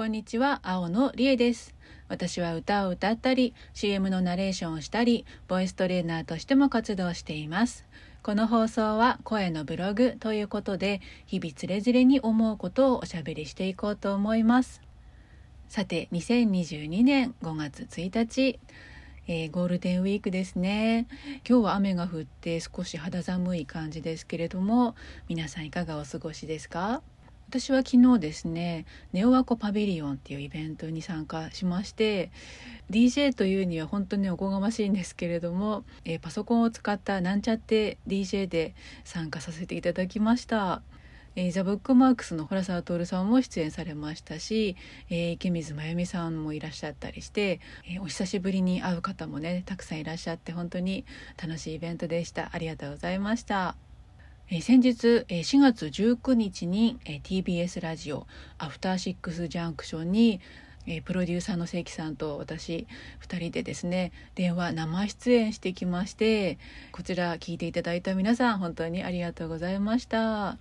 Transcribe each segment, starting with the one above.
こんにちは、青野理恵です。私は歌を歌ったり、CM のナレーションをしたり、ボイストレーナーとしても活動しています。この放送は声のブログということで、日々つれづれに思うことをおしゃべりしていこうと思います。さて、2022年5月1日、えーゴールデンウィークですね今日は雨が降って少し肌寒い感じですけれども皆さんいかがお過ごしですか？私は昨日ですねネオワコパビリオンっていうイベントに参加しまして DJ というには本当におこがましいんですけれども、えーパソコンを使ったなんちゃって DJ で参加させていただきました。えーザ・ブックマークスの洞沢徹さんも出演されましたし、えー池水真由美さんもいらっしゃったりして、えーお久しぶりに会う方もねたくさんいらっしゃって本当に楽しいイベントでしたありがとうございました。先日、え4月19日に、TBS ラジオ「アフターシックス・ジャンクションに」えプロデューサーの関さんと私2人でですね電話生出演してきましてこちら聞いていただいた皆さん本当にありがとうございました。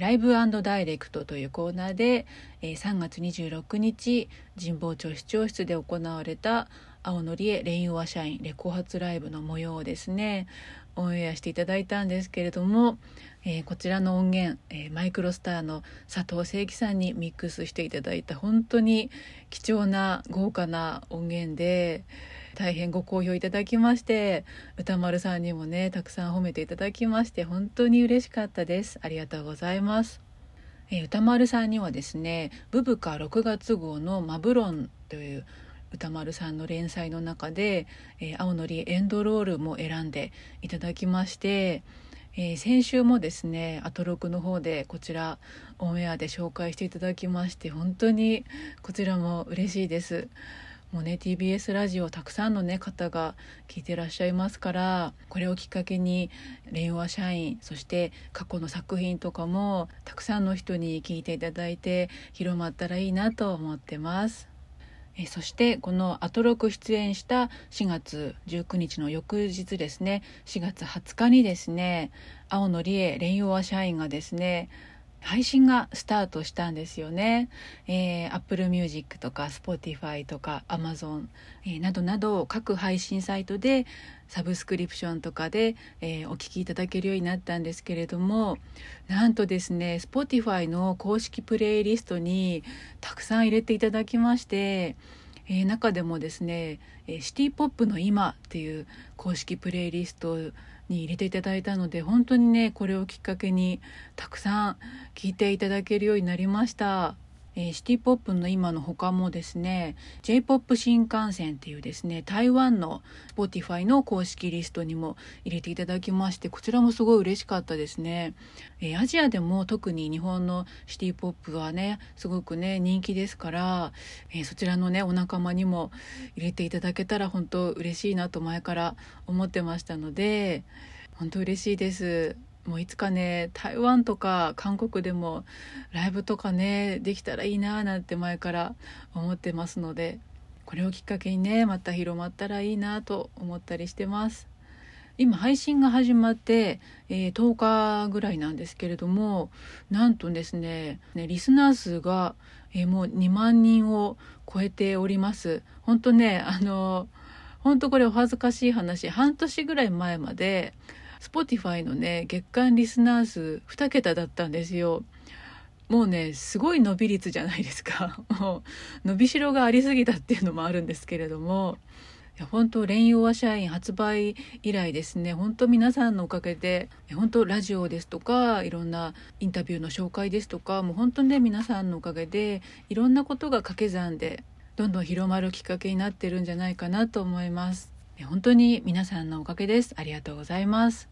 ライブダイレクトというコーナーで、え3月26日神保町市長室で行われた青のりえレインオア社員レコ発ライブの模様をですねオンエアしていただいたんですけれども、えーこちらの音源、えーマイクロスターの佐藤正樹さんにミックスしていただいた本当に貴重な豪華な音源で大変ご好評いただきまして歌丸さんにもねたくさん褒めていただきまして本当に嬉しかったですありがとうございます。えー歌丸さんにはですね「ブブカ6月号のマブロン」という歌丸さんの連載の中で「えー青のりエンドロール」も選んでいただきまして、えー先週もですねアトロクの方でこちらオンエアで紹介していただきまして本当にこちらも嬉しいです。もうね TBS ラジオたくさんのね方が聞いてらっしゃいますからこれをきっかけに電話社員そして過去の作品とかもたくさんの人に聞いていただいて広まったらいいなと思ってます。えそしてこのアトロク出演した4月19日の翌日ですね。4月20日にですね青のりえレインオア社員がですね配信がスタートしたんですよね。えー、Apple Music とか Spotify とか Amazon、えーなどなど各配信サイトでサブスクリプションとかで、えーお聞きいただけるようになったんですけれどもなんとですね Spotify の公式プレイリストにたくさん入れていただきまして、えー中でもですね「えシティ・ポップの今」っていう公式プレイリストに入れていただいたので本当にねこれをきっかけにたくさん聞いていただけるようになりました。えーシティ・ポップの今の他もですね J-POP 新幹線っていうですね台湾の Spotify の公式リストにも入れていただきましてこちらもすごい嬉しかったですね、えーアジアでも特に日本のシティ・ポップはねすごくね人気ですから、えーそちらのねお仲間にも入れていただけたら本当嬉しいなと前から思ってましたので本当嬉しいです。もういつかね台湾とか韓国でもライブとかねできたらいいななんて前から思ってますのでこれをきっかけにねまた広まったらいいなと思ったりしてます。今配信が始まって、えー10日ぐらいなんですけれどもなんとですねリスナー数が、えーもう2万人を超えております。本当ねあの本当これお恥ずかしい話半年ぐらい前まで Spotify のね月間リスナー数2桁だったんですよ。もうねすごい伸び率じゃないですか。もう伸びしろがありすぎたっていうのもあるんですけれども。いや本当レインオア社員発売以来ですね。本当皆さんのおかげで本当ラジオですとかいろんなインタビューの紹介ですとかもう本当にね皆さんのおかげでいろんなことが掛け算でどんどん広まるきっかけになってるんじゃないかなと思います。本当に皆さんのおかげです。ありがとうございます。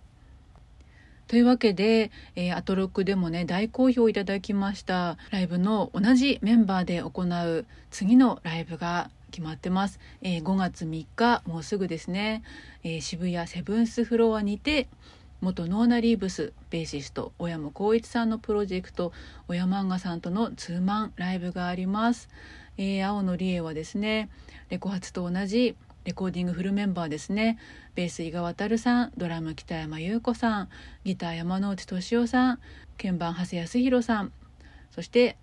というわけで、えーアトロックでもね大好評いただきましたライブの同じメンバーで行う次のライブが決まってます、えー5月3日もうすぐですね、えー渋谷セブンスフロアにて元ノーナリーブスベーシスト小山光一さんのプロジェクト小山漫画さんとのツーマンライブがあります、えー青野理恵はですねレコ発と同じレコーディングフルメンバーですね。ベース伊賀渉さんドラム北山優子さんギター山之内俊夫さん鍵盤長谷康弘さんそして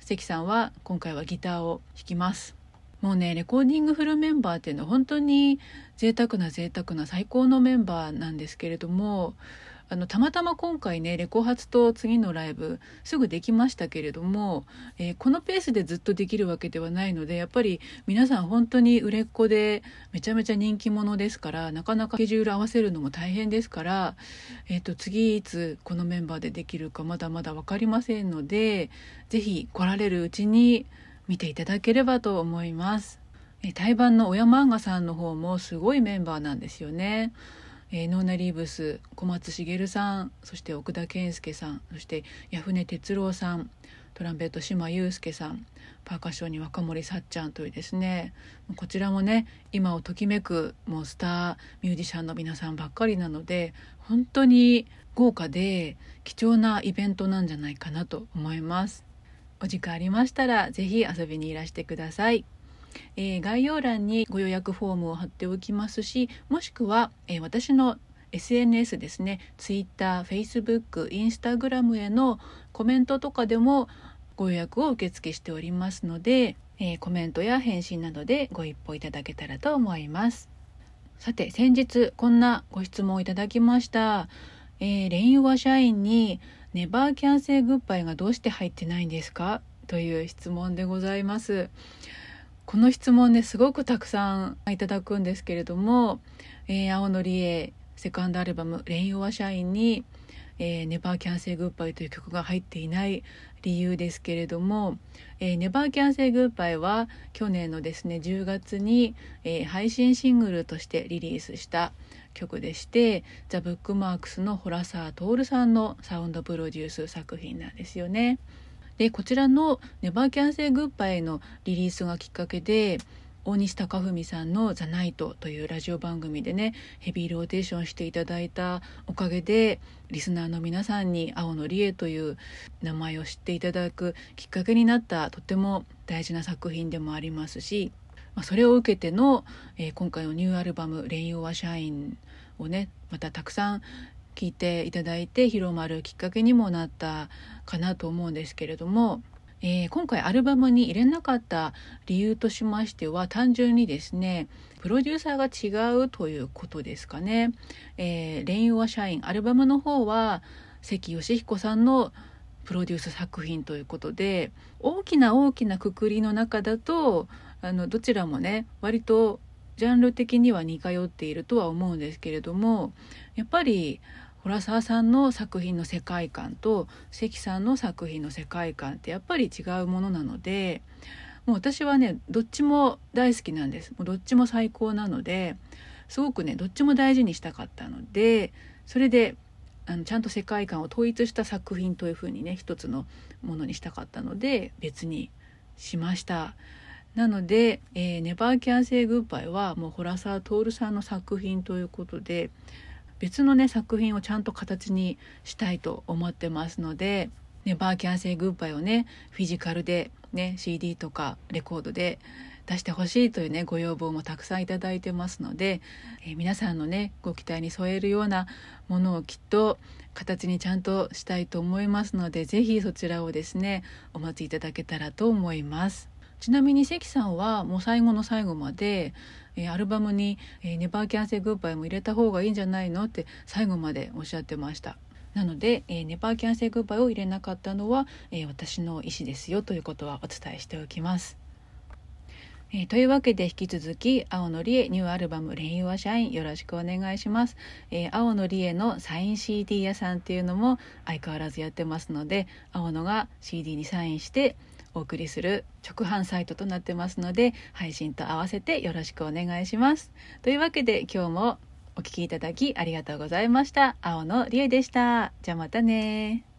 関さんは今回はギターを弾きます。もうねレコーディングフルメンバーっていうのは本当に贅沢な贅沢な最高のメンバーなんですけれどもあのたまたま今回ねレコ発と次のライブすぐできましたけれども、えー、このペースでずっとできるわけではないのでやっぱり皆さん本当に売れっ子でめちゃめちゃ人気者ですからなかなかスケジュール合わせるのも大変ですから、えーと、次いつこのメンバーでできるかまだまだ分かりませんので是非来られるうちに見ていただければと思います。対バンの親漫画さんの方もすごいメンバーなんですよね。えー、ノーナ・リーブス小松茂さんそして奥田健介さんそして矢船哲郎さんトランペット島祐介さんパーカッションに若森さっちゃんというですねこちらもね今をときめくもうスターミュージシャンの皆さんばっかりなので本当に豪華で貴重なイベントなんじゃないかなと思います。お時間ありましたら是非遊びにいらしてください。えー、概要欄にご予約フォームを貼っておきますしもしくは、えー、私の SNS ですね Twitter、Facebook、Instagram へのコメントとかでもご予約を受付しておりますので、えー、コメントや返信などでご一報いただけたらと思います。さて先日こんなご質問をいただきました、えー、レインウア社員にネバーキャンセルグッバイがどうして入ってないんですか？という質問でございます。この質問ですごくたくさんいただくんですけれども、えー、青のりえセカンドアルバム「レイン・オア・シャインに」えー、ネバーキャンセイグッバイという曲が入っていない理由ですけれども、えー、ネバーキャンセイグッバイは去年のですね10月に、えー、配信シングルとしてリリースした曲でしてザ・ブックマークスのホラサー・トールさんのサウンドプロデュース作品なんですよね。でこちらの「ネバーキャンセルグッバイ」のリリースがきっかけで大西貴文さんの「ザ・ナイト」というラジオ番組でねヘビーローテーションしていただいたおかげでリスナーの皆さんに青野理恵という名前を知っていただくきっかけになったとても大事な作品でもありますし、それを受けての、えー、今回のニューアルバム「レイン・オア・シャイン」をねまたたくさん聞いていただいて広まるきっかけにもなったかなと思うんですけれども、えー、今回アルバムに入れなかった理由としましては単純にですねプロデューサーが違うということですかね。えー、レイン・オア・シャインアルバムの方は関義彦さんのプロデュース作品ということで大きな大きなくくりの中だとあのどちらもね割とジャンル的には似通っているとは思うんですけれどもやっぱり洞沢さんの作品の世界観と関さんの作品の世界観ってやっぱり違うものなのでもう私はねどっちも大好きなんですもうどっちも最高なのですごくねどっちも大事にしたかったのでそれであのちゃんと世界観を統一した作品というふうにね一つのものにしたかったので別にしました。なので「えー、ネバーキャンセイグッバイ」はもうホラサー・トールさんの作品ということで別のね作品をちゃんと形にしたいと思ってますので「ネバーキャンセイグッバイ」をねフィジカルでね CD とかレコードで出してほしいというねご要望もたくさんいただいてますので、えー、皆さんのねご期待に添えるようなものをきっと形にちゃんとしたいと思いますので是非そちらをですねお待ちいただけたらと思います。ちなみに関さんはもう最後の最後まで、え、アルバムに、え、ネバーキャンセルグッバイも入れた方がいいんじゃないの？って最後までおっしゃってました。なので、え、ネバーキャンセルグッバイを入れなかったのは、え、私の意思ですよということはお伝えしておきます。えー、というわけで引き続き青のりえニューアルバム「レイン・は社員」よろしくお願いします、えー、青のりえのサイン CD 屋さんっていうのも相変わらずやってますので青野が CD にサインしてお送りする直販サイトとなってますので配信と合わせてよろしくお願いします。というわけで今日もお聴きいただきありがとうございました。青のりえでした。じゃあまたね